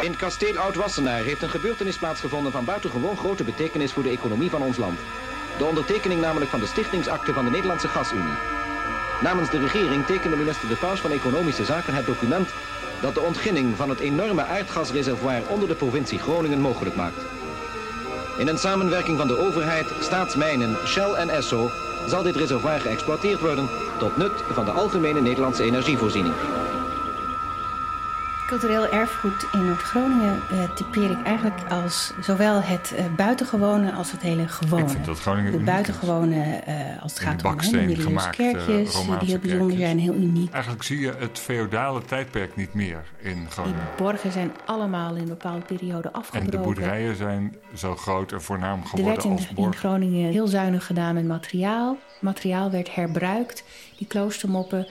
In kasteel Oud-Wassenaar heeft een gebeurtenis plaatsgevonden van buitengewoon grote betekenis voor de economie van ons land. De ondertekening namelijk van de stichtingsakte van de Nederlandse Gasunie. Namens de regering tekende minister De Paus van Economische Zaken het document dat de ontginning van het enorme aardgasreservoir onder de provincie Groningen mogelijk maakt. In een samenwerking van de overheid, staatsmijnen, Shell en Esso zal dit reservoir geëxploiteerd worden tot nut van de algemene Nederlandse energievoorziening. Cultureel erfgoed in Noord-Groningen uh, typeer ik eigenlijk als zowel het uh, buitengewone als het hele gewone. Ik vind dat Groningen De buitengewone uh, als het gaat om de kerkjes, die heel bijzonder zijn, heel uniek. Eigenlijk zie je het feodale tijdperk niet meer in Groningen. Die borgen zijn allemaal in een bepaalde periode afgebroken. En de boerderijen zijn zo groot en voornaam geworden er werd in, in Groningen heel zuinig gedaan met materiaal. Materiaal werd herbruikt. Die kloostermoppen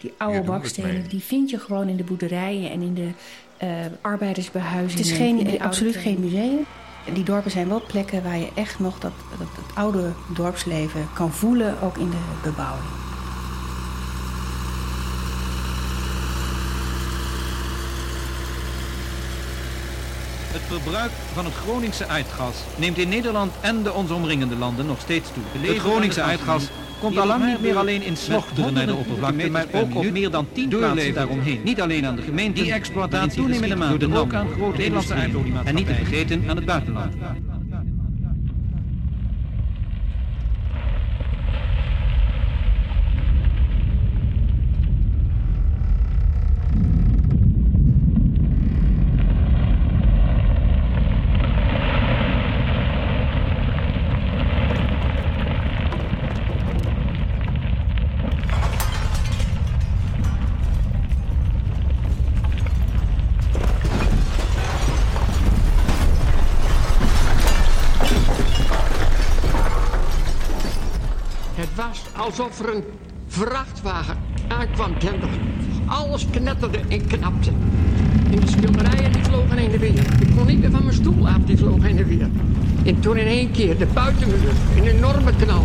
die oude bakstenen, die vind je gewoon in de boerderijen en in de uh, arbeidersbehuizingen. Het is geen, absoluut geen museum. Die dorpen zijn wel plekken waar je echt nog dat, dat, het oude dorpsleven kan voelen, ook in de bebouwing. Het verbruik van het Groningse aardgas neemt in Nederland en de ons omringende landen nog steeds toe. Het Groningse aardgas komt al lang niet meer alleen in slochteren naar de oppervlakte, maar ook op meer dan tien plaatsen daaromheen. Niet alleen aan de gemeente, die exploitatie toenemende mate ook aan grote Nederlandse. En niet te vergeten aan het buitenland. Alsof er een vrachtwagen aankwam tenderen. Alles knetterde en knapte. En de schilderijen die vlogen heen en weer. Ik kon niet meer van mijn stoel af, die vlogen heen en weer. En toen in één keer de buitenmuur, een enorme knal.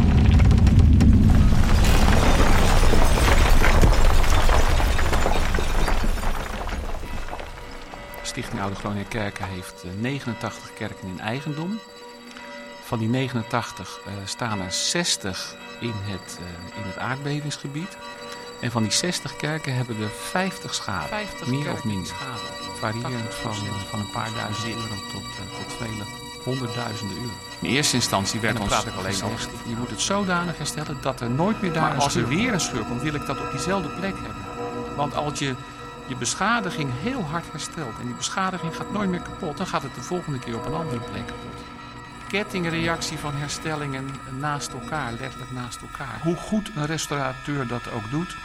Stichting Oude Groningen Kerken heeft 89 eh, kerken in eigendom. Van die 89 uh, eh, staan er 60 in het, uh, in het aardbevingsgebied. En van die 60 kerken hebben er 50 schade. 50 meer of minder. Schade. Variërend van, van een paar duizend euro tot, uh, tot vele honderdduizenden euro. In eerste instantie werd ons praat ik alleen gezegd, je moet het zodanig herstellen dat er nooit meer daar... Maar als er weer een scheur komt, wil ik dat op diezelfde plek hebben. Want als je je beschadiging heel hard herstelt en die beschadiging gaat nooit meer kapot... dan gaat het de volgende keer op een andere plek kapot kettingreactie van herstellingen naast elkaar, letterlijk naast elkaar. Hoe goed een restaurateur dat ook doet,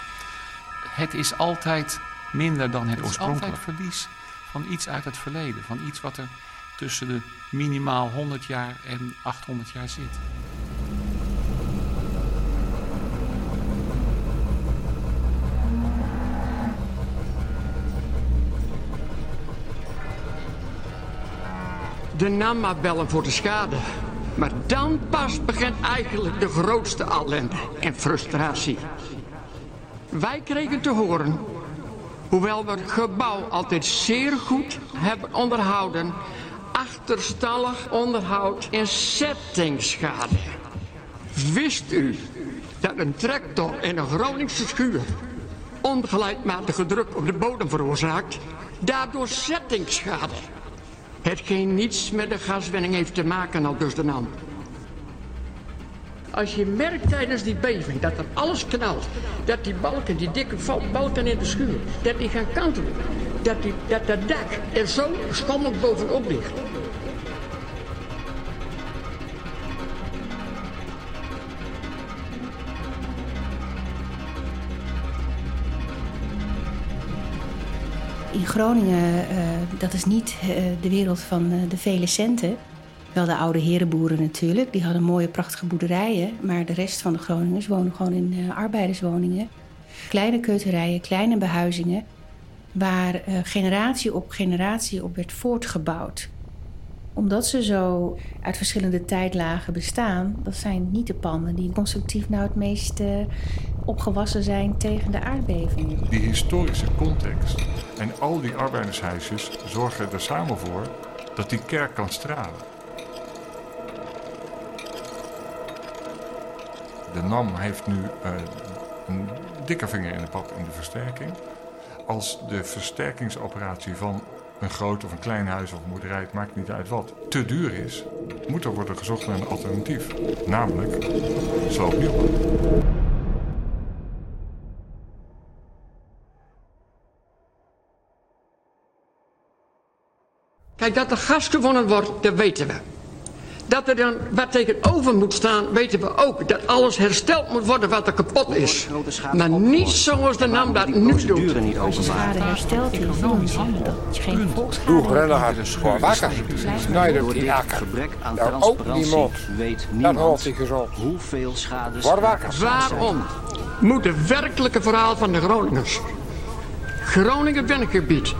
het is altijd minder dan het, het oorspronkelijk verlies van iets uit het verleden. Van iets wat er tussen de minimaal 100 jaar en 800 jaar zit. De NAMA bellen voor de schade. Maar dan pas begint eigenlijk de grootste ellende en frustratie. Wij kregen te horen, hoewel we het gebouw altijd zeer goed hebben onderhouden, achterstallig onderhoud en settingschade. Wist u dat een tractor in een Groningse schuur ongelijkmatige druk op de bodem veroorzaakt, daardoor settingschade? Hetgeen niets met de gaswinning heeft te maken, al dus de naam. Als je merkt tijdens die beving dat er alles knalt, dat die balken, die dikke balken in de schuur, dat die gaan kantelen, dat, die, dat dat dak er zo schommeld bovenop ligt. In Groningen, uh, dat is niet uh, de wereld van uh, de vele centen. Wel de oude herenboeren natuurlijk, die hadden mooie prachtige boerderijen. Maar de rest van de Groningers wonen gewoon in arbeiderswoningen. Kleine keuterijen, kleine behuizingen. Waar generatie op generatie op werd voortgebouwd. Omdat ze zo uit verschillende tijdlagen bestaan, dat zijn niet de panden die constructief nou het meest uh, opgewassen zijn tegen de aardbeving. Die historische context en al die arbeidershuisjes zorgen er samen voor dat die kerk kan stralen. De NAM heeft nu uh, een dikke vinger in de pap in de versterking. Als de versterkingsoperatie van een groot of een klein huis of een boerderij, het maakt niet uit wat, te duur is, moet er worden gezocht naar een alternatief. Namelijk sloopnieuwbouw. Kijk, dat er gas gewonnen wordt, dat weten we. Dat er dan wat tegenover moet staan, weten we ook. Dat alles hersteld moet worden wat er kapot is. Maar niet zoals de NAM dat nu doet. Als je schade hersteld is, dan dat je geen volksschade gewoon wakker. Snijden op die akker. Ook niemand. Dat hoort zich gezond. Hoeveel schade... Word wakker. Waarom moet het werkelijke verhaal van de Groningers... Groningen binnengebied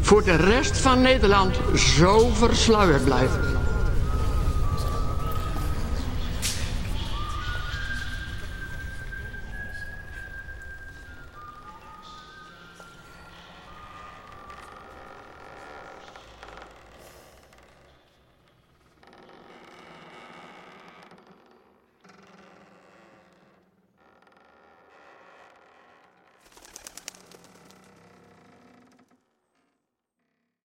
voor de rest van Nederland zo versluierd blijven?